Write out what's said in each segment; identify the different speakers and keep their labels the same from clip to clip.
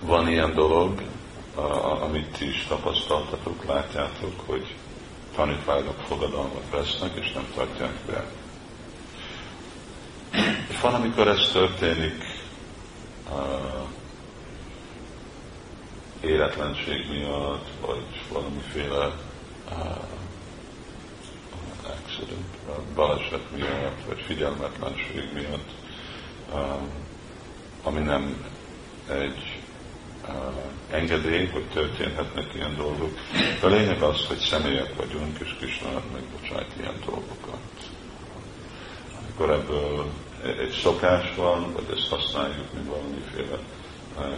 Speaker 1: van ilyen dolog, amit is tapasztaltatok, látjátok, hogy tanítványok fogadalmat vesznek, és nem tartják be. És van, amikor ez történik uh, életlenség miatt, vagy valamiféle uh, accident, baleset miatt, vagy figyelmetlenség miatt, ami nem egy engedély, hogy történhetnek ilyen dolgok. De a lényeg az, hogy személyek vagyunk, és Krishna megbocsájt ilyen dolgokat. Amikor ebből egy szokás van, vagy ezt használjuk, mint valamiféle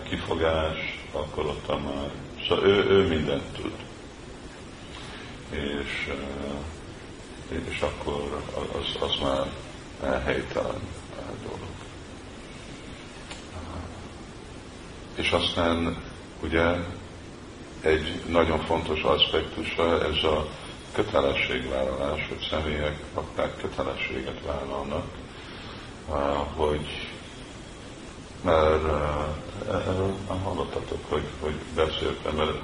Speaker 1: kifogás, akkor ott már, szóval ő, ő mindent tud. És, és akkor az, az már helytelen dolog. És aztán ugye egy nagyon fontos aspektusa ez a kötelességvállalás, hogy személyek akár kötelességet vállalnak, hogy mert erről nem hallottatok, hogy, hogy beszéltem, mert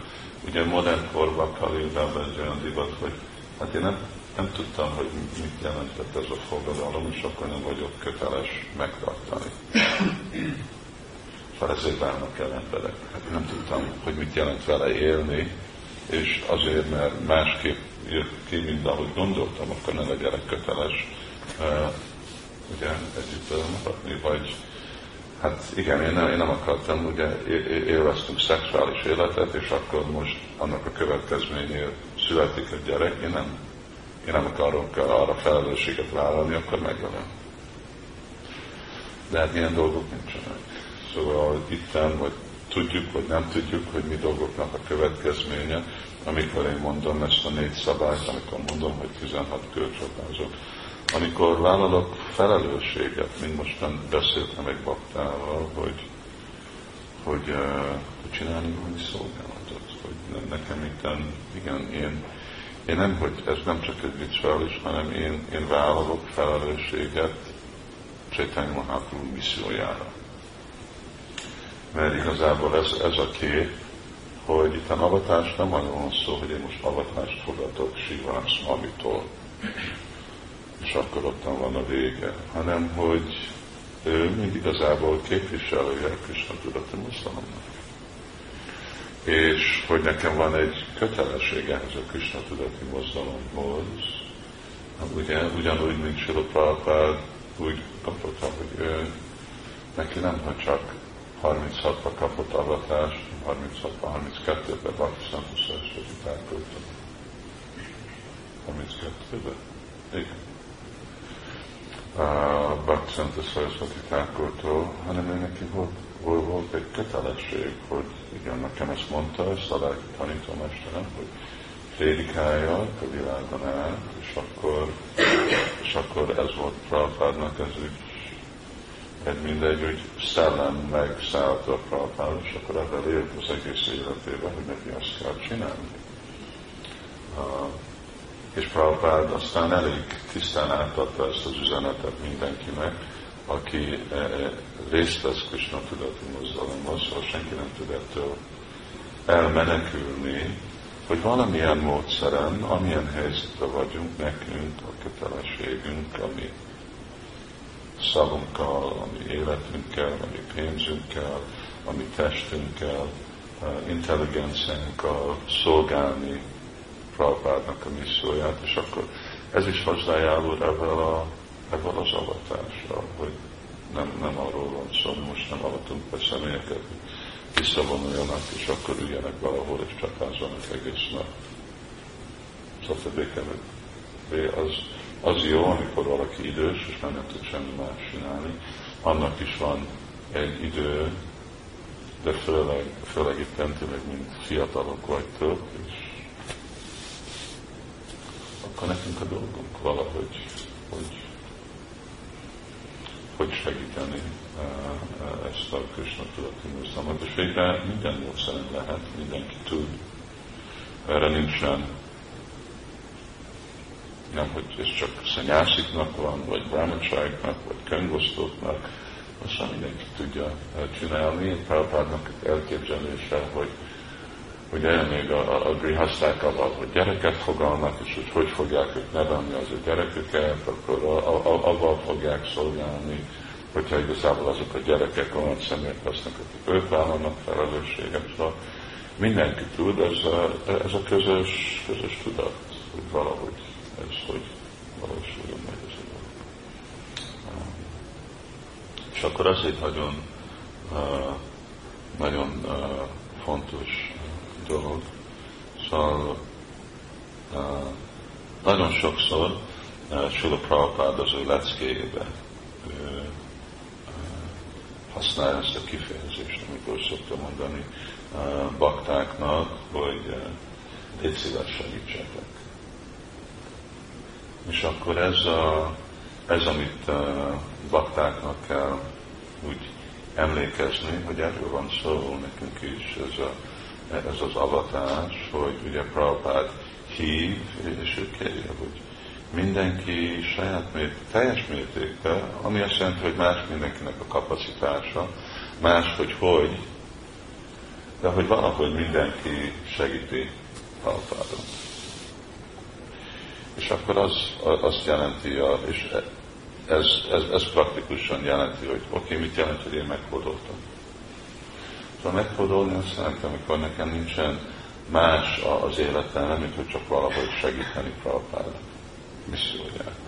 Speaker 1: ugye modern korban Kalilben egy olyan divat, hogy hát én nem, nem tudtam, hogy mit jelentett ez a fogadalom, és akkor nem vagyok köteles megtartani. Ezért válnak el emberek. Hát nem tudtam, hogy mit jelent vele élni, és azért, mert másképp jött ki, mint ahogy gondoltam, akkor ne legyenek köteles uh, ugye együtt maradni, vagy hát igen, én nem, én nem akartam, ugye élveztünk szexuális életet, és akkor most annak a következményéért születik egy gyerek, én nem, én nem akarok arra felelősséget vállalni, akkor megölöm. De hát ilyen dolgok nincsenek. Szóval itten, vagy tudjuk, vagy nem tudjuk, hogy mi dolgoknak a következménye, amikor én mondom ezt a négy szabályt, amikor mondom, hogy 16 kölcsönházok, amikor vállalok felelősséget, mint mostan beszéltem egy baktával, hogy, hogy, uh, hogy csinálni valami szolgálatot, hogy nekem itt, igen, én, én nem, hogy ez nem csak egy viccelés, hanem én, én vállalok felelősséget Csaitanya Mahaprabhu missziójára mert igazából ez, ez a kép, hogy itt a avatás nem arról van szó, hogy én most avatást fogadok Siván Smamitól, és akkor ott van a vége, hanem hogy ő mind igazából képviselője Krishna tudati muszalomnak. És hogy nekem van egy kötelesség ehhez a Krishna tudati mozdalomhoz, ugye, ugyanúgy, mint Sila Prabhupád úgy kapott, hogy ő, neki nem, hogy csak 36-ba kapott avatást, 36-ba, 32-ben Bhaktisztánta Sarasvati Thakurtól. 32-ben? Igen. Uh, Bhaktisztánta Sarasvati Thakurtól, hanem ő neki volt, volt, volt egy kötelesség, hogy igen, nekem ezt mondta, ezt a lelki tanítómesterem, hogy prédikáljak a világon át, és akkor, és akkor ez volt Prabhupádnak ez úgy egy mindegy, hogy szellem meg szállt a Prabhupád, és akkor ebben élt az egész életében, hogy neki azt kell csinálni. És Prabhupád aztán elég tisztán átadta ezt az üzenetet mindenkinek, aki e, e, részt vesz Krishna tudati mozdalomban, szóval senki nem tud ettől elmenekülni, hogy valamilyen módszeren, amilyen helyzetben vagyunk, nekünk a kötelességünk, ami szavunkkal, ami életünkkel, ami pénzünkkel, ami testünkkel, eh, intelligenciánkkal szolgálni Prabhupádnak a misszióját, és akkor ez is hozzájárul ebben, a, ebben az avatással, hogy nem, nem arról van szó, hogy most nem avatunk be személyeket, visszavonuljanak, és akkor üljenek valahol, és csatázzanak egész nap. Szóval az, az jó, amikor valaki idős, és már nem tud semmi más csinálni, annak is van egy idő, de főleg, főleg itt meg mint fiatalok vagytok, és akkor nekünk a dolgunk valahogy, hogy, hogy segíteni e, e, ezt a Krishna tudati műszamot, és végre minden módszeren lehet, mindenki tud. Erre nincsen nem, hogy ez csak szanyásziknak van, vagy brahmacsáiknak, vagy könyvosztóknak, azt mindenki tudja csinálni. Prabhupádnak elképzelése, hogy ugye még a, a grihasztákkal, hogy gyereket fogalnak, és hogy hogy fogják ők nevelni az ő gyereküket, akkor avval fogják szolgálni, hogyha igazából azok a gyerekek olyan személyek lesznek, akik ők vállalnak felelősséget. Szóval mindenki tud, ez a, ez a közös, közös tudat, hogy valahogy hogy valósuljon meg ez a dolog. És akkor az egy nagyon, nagyon fontos dolog. Szóval nagyon sokszor Sula Prabhupád az ő leckéjébe használja ezt a kifejezést, amikor szokta mondani baktáknak, hogy légy szíves segítsetek. És akkor ez, a, ez amit baktáknak kell úgy emlékezni, hogy erről van szó nekünk is, ez, a, ez az avatás, hogy ugye Prabhupád hív, és ő kérje, hogy mindenki saját mért, teljes mértékben, ami azt jelenti, hogy más mindenkinek a kapacitása, más, hogy hogy, de hogy valahogy mindenki segíti Prabhupádot. És akkor az, azt jelenti, és ez, ez, ez praktikusan jelenti, hogy oké, okay, mit jelent, hogy én meghódoltam. Szóval meghódolni azt jelenti, amikor nekem nincsen más az életem, mint hogy csak valahogy segíteni Prabhupádot misszióját.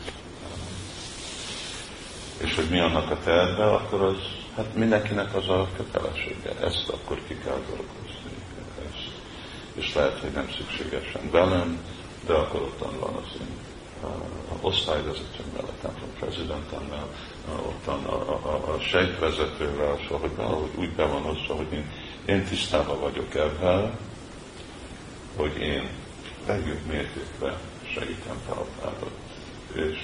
Speaker 1: És hogy mi annak a terve, akkor az, hát mindenkinek az a kötelessége. Ezt akkor ki kell dolgozni. Ezt. És lehet, hogy nem szükségesen velem, de ottan van az én osztályvezetőm mellett, templom prezidentemmel, ottan a, a, a, a sejtvezetővel, szóval, hogy valahogy úgy be van osztva, hogy én, én tisztában vagyok ebben, hogy én legjobb mértékben segítem Prabhupádot. És,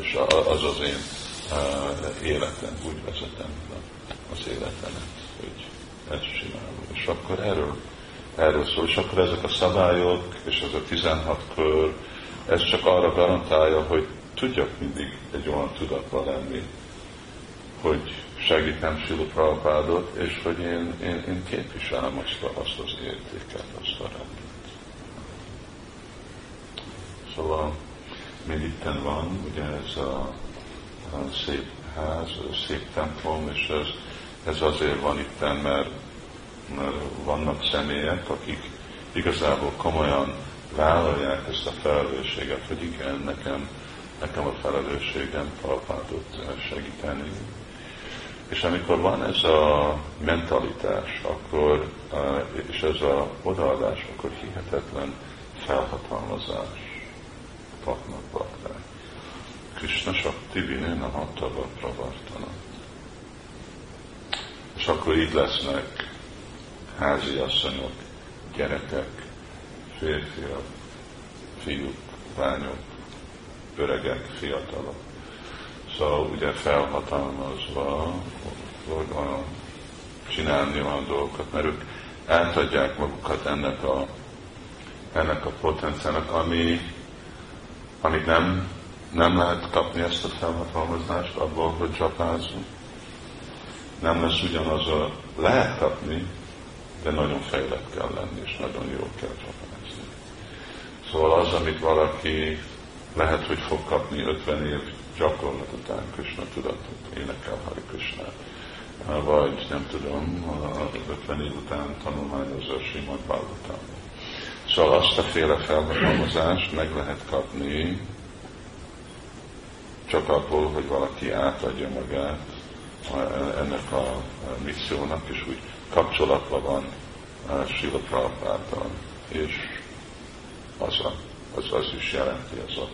Speaker 1: és az az én uh, életem, úgy vezetem az életemet, hogy ezt csinálom. És akkor erről, erről szól, és akkor ezek a szabályok, és ez a 16 kör, ez csak arra garantálja, hogy tudjak mindig egy olyan tudatban lenni, hogy segítem Sila Prabhupádot, és hogy én, én, én képviselem azt, a, azt az értéket, azt a rendet. Szóval még itten van, ugye ez a, a szép ház, a szép templom, és ez, ez azért van itten, mert vannak személyek, akik igazából komolyan vállalják ezt a felelősséget, hogy igen, nekem, nekem a felelősségem Prabhupádot segíteni. És amikor van ez a mentalitás, akkor, és ez a odaadás, akkor hihetetlen felhatalmazás papnak bakták. Krishna Sakti Vinena Hattava Pravartana. És akkor így lesznek háziasszonyok, gyerekek, férfiak, fiúk, lányok, öregek, fiatalok. Szóval ugye felhatalmazva, csinálni olyan dolgokat, mert ők átadják magukat ennek a, ennek a potenciának, ami amit nem, nem lehet kapni ezt a felhatalmazást abból, hogy csapázunk. Nem lesz ugyanaz a lehet kapni, de nagyon fejlett kell lenni, és nagyon jó kell csapázni. Szóval az, amit valaki lehet, hogy fog kapni 50 év gyakorlat után Krishna tudatot, énekel Hari Krishna, vagy nem tudom, 50 év után tanulmányozza a Simad Bhagavatam Szóval azt a féle felhatalmazást meg lehet kapni csak abból, hogy valaki átadja magát ennek a missziónak, és úgy kapcsolatban van Sila Prabhupáttal, és az, a, az, az is jelenti ez, a,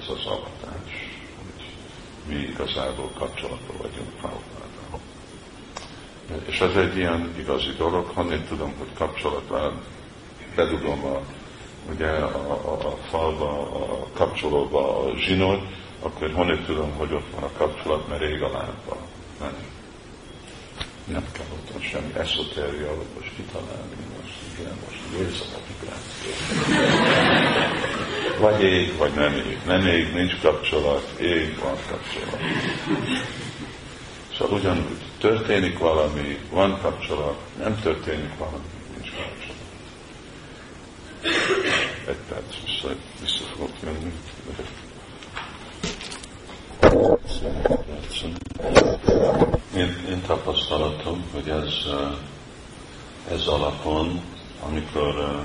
Speaker 1: ez az avatás, hogy mi igazából kapcsolatban vagyunk Prabhupáttal. És ez egy ilyen igazi dolog, honnét tudom, hogy kapcsolatban bedugom a, ugye a, a, a falba, a kapcsolóba a zsinót, akkor honnan tudom, hogy ott van a kapcsolat, mert rég a lámpa. Nem. Nem kell ott semmi eszotéria, hogy most kitalálni, most igen, most éjszakapigán. Vagy ég, vagy nem ég. Nem ég, nincs kapcsolat, ég van kapcsolat. Szóval ugyanúgy történik valami, van kapcsolat, nem történik valami, nincs kapcsolat. Egy perc, vissza, vissza fogok jönni. Én, én tapasztalatom, hogy ez, ez alapon, amikor uh,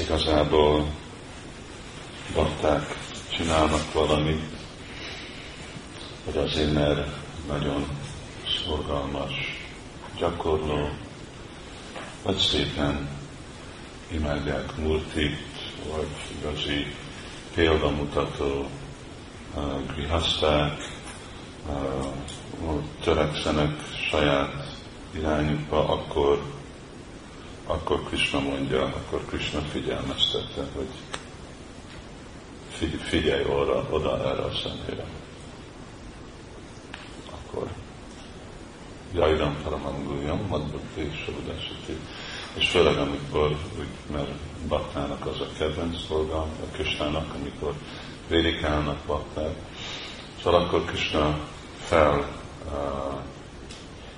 Speaker 1: igazából bakták csinálnak valamit, hogy azért, mert nagyon szorgalmas gyakorló, vagy szépen imádják Murtit, vagy igazi példamutató uh, grihaszták, uh, törekszenek saját irányukba, akkor, akkor Krishna mondja, akkor Krishna figyelmeztette, hogy figyelj oda, oda erre a személyre. Akkor Jaidam Paramangulyam, Madbukti és Sarudásati. És főleg amikor, úgy, mert baktának az a kedvenc dolga, a Kisnának, amikor védikálnak bakták, szóval akkor Krishna fel uh,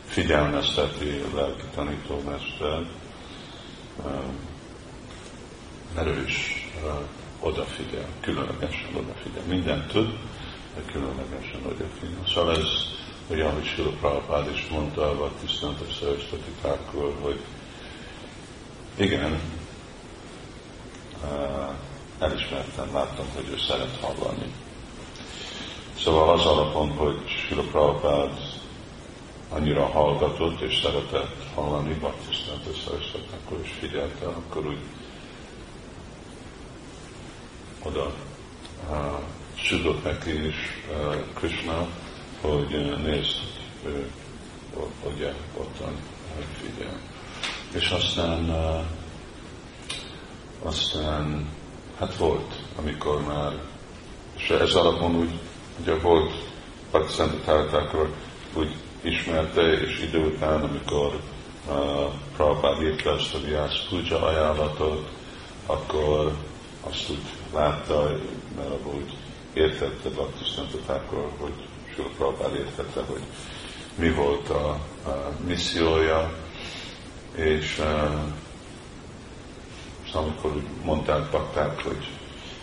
Speaker 1: figyelmezteti a lelki tanítómester, uh, mert ő is odafigyel, különlegesen odafigyel. Mindent tud, de különlegesen odafigyel. Szóval ez olyan, hogy Sila Prabhupád is mondta, vagy tisztelt Thakur, hogy igen, elismertem, láttam, hogy ő szeret hallani. Szóval az alapon, hogy Sila Prabhupád annyira hallgatott és szeretett hallani, Baktisztát és akkor is figyelte, akkor úgy oda südött neki is uh, Krishna, hogy uh, nézd, ő ugye ottan figyel. És aztán, uh, aztán hát volt, amikor már, és ez alapon úgy, ugye volt Patiszentatáltákról úgy ismerte, és idő után, amikor uh, Prabhupád írta ezt a Vyász Puja ajánlatot, akkor azt úgy látta, mert abban úgy értette Baktisztántatákról, hogy Sula Prabhupád értette, hogy mi volt a, a missziója, és uh, amikor úgy mondták bakták, hogy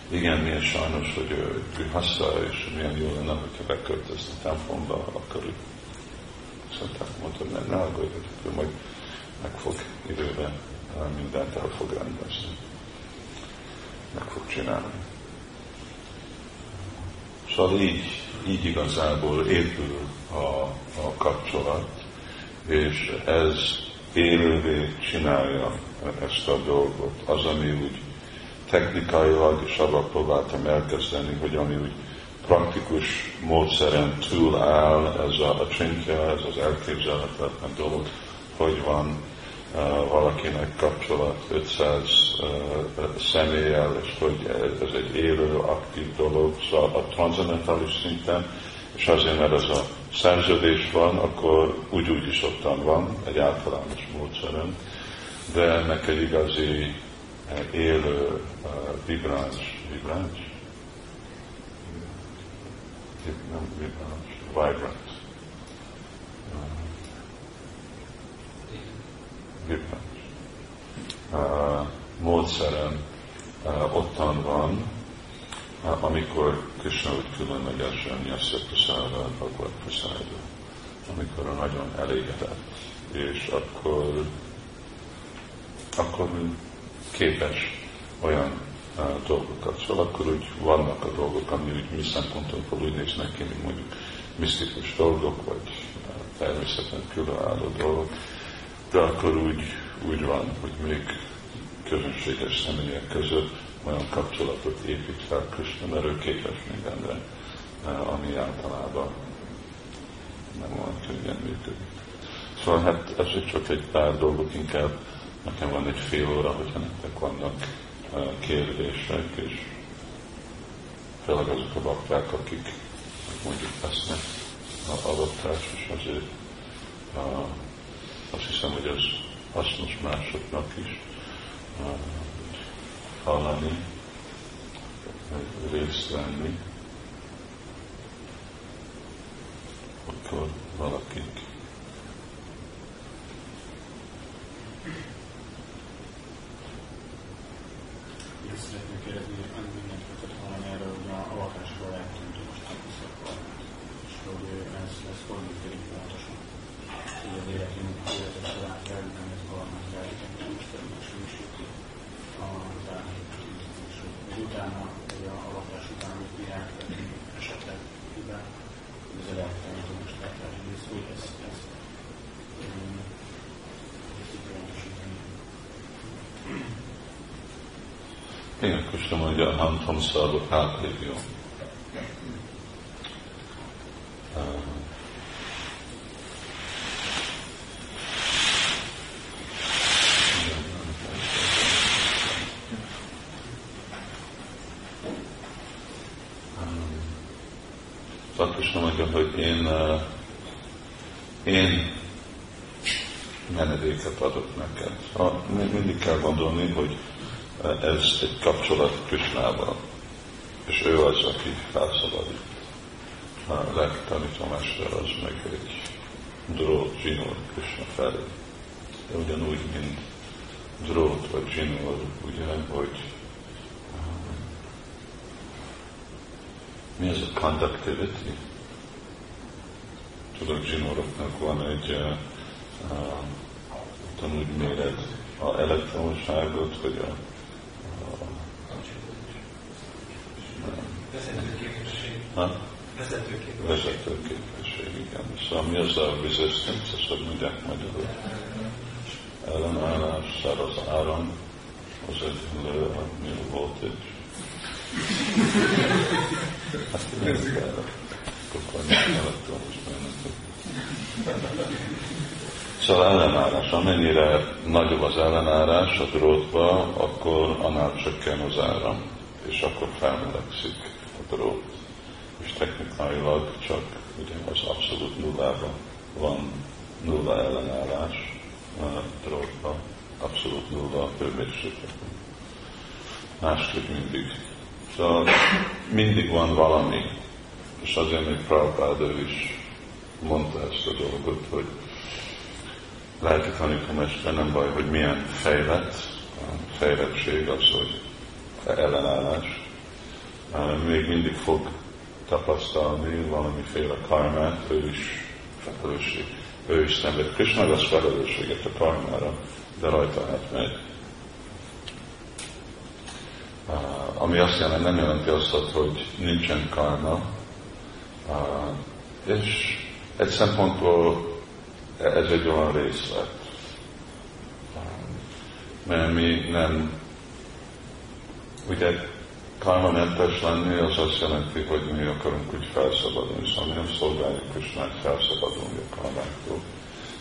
Speaker 1: igen, milyen sajnos, hogy ő, ő hassa, és milyen jó lenne, hogyha beköltözne templomba, akkor úgy mondták, mondta, hogy nem, ne aggódj, hogy majd meg fog időben mindent el fog rendezni meg fog csinálni. Szóval így, így igazából épül a, a kapcsolat, és ez élővé csinálja ezt a dolgot. Az, ami úgy technikailag, és arra próbáltam elkezdeni, hogy ami úgy praktikus módszeren túl áll ez a, a csintja, ez az elképzelhetetlen dolog, hogy van valakinek kapcsolat 500 személlyel, és hogy ez egy élő, aktív dolog, szóval a transzendentális szinten, és azért, mert ez a szerződés van, akkor úgy-úgy is ottan van, egy általános módszeren, de ennek egy igazi élő, vibráns, vibráns? Nem vibráns, vibrant. Módszeren uh, ottan van, amikor Krishna úgy különlegesen Yasya Prasada, Bhagavad Prasada, amikor nagyon elégedett, és akkor, akkor képes olyan dolgokat. Szóval akkor úgy vannak a dolgok, ami úgy mi szempontunkból úgy néznek ki, mint mondjuk misztikus dolgok, vagy természeten különálló dolgok, de akkor úgy, úgy van, hogy még közönséges személyek között olyan kapcsolatot épít fel Krishna, mert ő képes mindenre, ami általában nem olyan könnyen működik. Szóval hát ez csak egy pár dolgot, inkább nekem van egy fél óra, hogyha nektek vannak kérdések, és főleg azok a bakták, akik mondjuk lesznek a adattás, és azért azt hiszem, hogy ez hasznos másoknak is hallani, részt venni. akkor valakik
Speaker 2: Én szeretnék kérdezni, hogy mindenkit hallani erről, hogy a alakásról eltűnt a és hogy ez, ez hogy működik pontosan. Hogy az életünk, életet során kell, nem ez valamit elég, nem most megsemmisíti az elméletet, és hogy utána, hogy a alakás után, hogy mi elkövetünk esetleg hibát, ez a lelktalanító most lehet, hogy ez, hogy ez, ez, ez így pontosítani.
Speaker 1: Igen, Krishna mondja, Hantam Szarva Páplévió. Szóval mondja, hogy én, uh, én menedéket adok neked. Mindig kell gondolni, hogy ez egy kapcsolat Krisnával, és ő az, aki felszabadít. A legtanító mester az meg egy drót, zsinór Krishna felé. De ugyanúgy, mint drót vagy zsinór, ugye, hogy um, mi ez a conductivity? Tudod, zsinóroknak van egy uh, uh, tanúgy méret a elektromosságot, vagy a Vezetőképesség. igen. Szóval mi az a resistance, ezt hogy mondják magyarul? Ellenállás, száraz áram, az egyenlő a mi a voltage. Hát nézzük el. Akkor elektromos Szóval ellenállás, amennyire nagyobb az ellenállás a drótba, akkor annál csökken az áram, és akkor felmelegszik a drót. És technikailag csak ugye az abszolút nullában van nulla ellenállás a drótban, abszolút nulla a hőmérsékletben. Másképp mindig. Szóval mindig van valami, és azért még Prabhupád ő is mondta ezt a dolgot, hogy lelki tanítomester nem baj, hogy milyen fejlett, a fejlettség az, hogy ellenállás, még mindig fog tapasztalni valamiféle karmát, ő is felelősség, ő is szenved. Krishna az felelősséget a karmára, de rajta átmegy. Uh, ami azt jelenti, nem jelenti azt, hogy nincsen karma, és egy szempontból ez egy olyan részlet, mert mi nem, ugye karmamentes lenni, az azt jelenti, hogy mi akarunk úgy felszabadulni, szóval mi nem szolgáljuk Krisnát felszabadulni a karmáktól,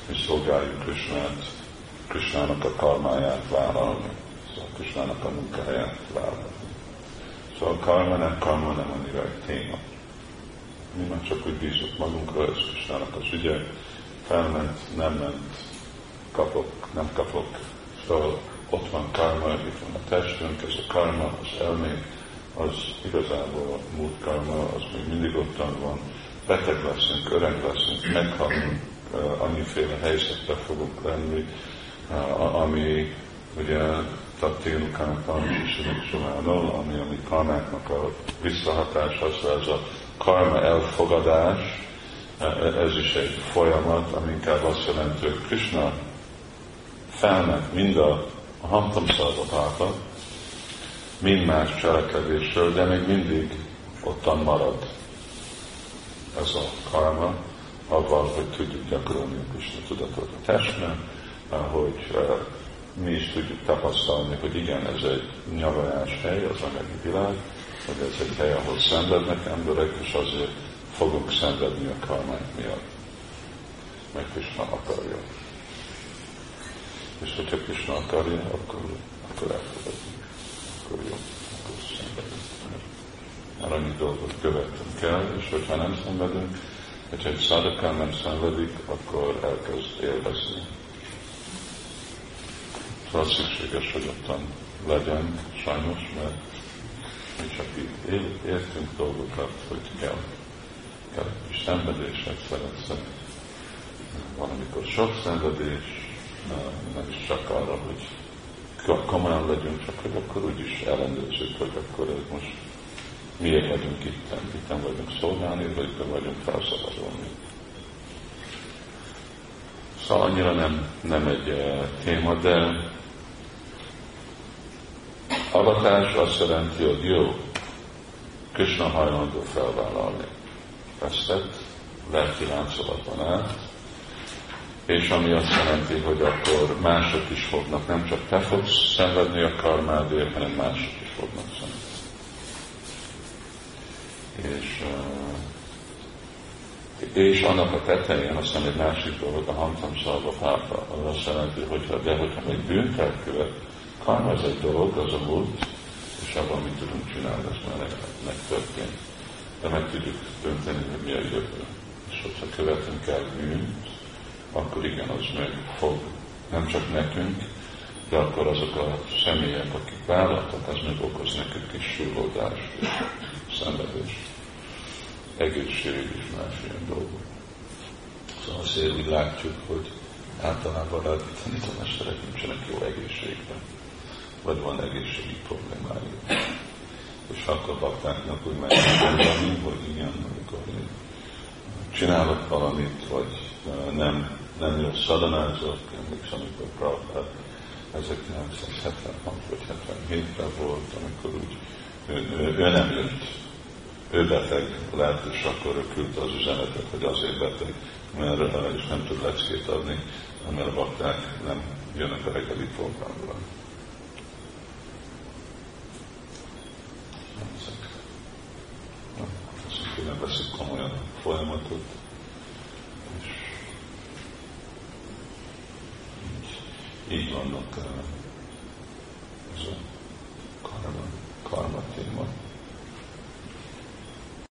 Speaker 1: mi szolgáljuk Krisnát, Krisnának a karmáját vállalni, szóval Krisnának a munkáját vállalni. Szóval a karma nem karma, nem annyira egy téma. Mi már csak úgy bízunk magunkra, ez Krisnának az ügye, felment, nem ment, kapok, nem kapok, szóval ott van karma, itt van a testünk, ez a karma, az elménk, az igazából a múlt karma, az még mindig ottan van. Beteg leszünk, öreg leszünk, meghalunk, annyiféle helyzetbe fogunk lenni, ami ugye Tattélukának Tanisisanik Sumánól, ami a mi karmáknak a visszahatása, szóval ez a karma elfogadás, ez is egy folyamat, ami inkább azt jelenti, hogy Krishna felment mind a, a hamtamszalvapáta, mind más cselekedésről, de még mindig ottan marad ez a karma, avval, hogy tudjuk gyakorolni a Krishna tudatot a testben, hogy uh, mi is tudjuk tapasztalni, hogy igen, ez egy nyavajás hely, az anyagi világ, hogy ez egy hely, ahol szenvednek emberek, és azért fogunk szenvedni a karmánk miatt. Mert Krishna akarja. És hogyha Krishna akarja, akkor, akkor elfogadjuk akkor jó, akkor szenvedünk. Mert annyi dolgot követünk el, és hogyha nem szenvedünk, hogyha egy szádakán nem szenvedik, akkor elkezd élvezni. Szóval szükséges, hogy ottan legyen, sajnos, mert mi csak így értünk dolgokat, hogy kell, kis szenvedéset szeretsz, valamikor sok szenvedés, nem is csak arra, hogy komolyan legyünk, csak hogy akkor úgyis ellenőrzünk, hogy akkor ez most miért vagyunk itt, itt vagyunk szolgálni, vagy itt vagyunk felszabadulni. Szóval annyira nem, nem egy uh, téma, de avatás azt jelenti, hogy jó, Krishna hajlandó felvállalni. Vesztett, lelki láncolatban át, és ami azt jelenti, hogy akkor mások is fognak, nem csak te fogsz szenvedni a karmádért, hanem mások is fognak szenvedni. És, és annak a tetején, aztán egy másik dolog, a hantam szalva pápa, az azt jelenti, hogyha, de hogyha egy bűnt elkövet, karma ez egy dolog, az a múlt, és abban mit tudunk csinálni, az már megtörtént. De meg tudjuk dönteni, hogy mi a jövő. És hogyha követünk el bűnt, akkor igen, az meg fog nem csak nekünk, de akkor azok a személyek, akik vállaltak, az meg okoz nekünk is súlódást, szenvedést, egészség és más ilyen dolgok. Szóval azért úgy látjuk, hogy általában a tanítómesterek nincsenek jó egészségben, vagy van egészségi problémájuk. És akkor baktáknak úgy megmondani, hogy igen, amikor csinálok valamit, vagy nem nem jó szadanázott, emlékszem, amikor Prabhupád 1976 vagy 77-ben volt, amikor úgy ő, ő, nem jött. Ő beteg lett, és akkor ő küldte az üzenetet, hogy azért beteg, mert és nem tud leckét adni, mert a bakták nem jönnek a reggeli programra. Azt mondjuk, nem veszik komolyan a folyamatot, így vannak karmatéma.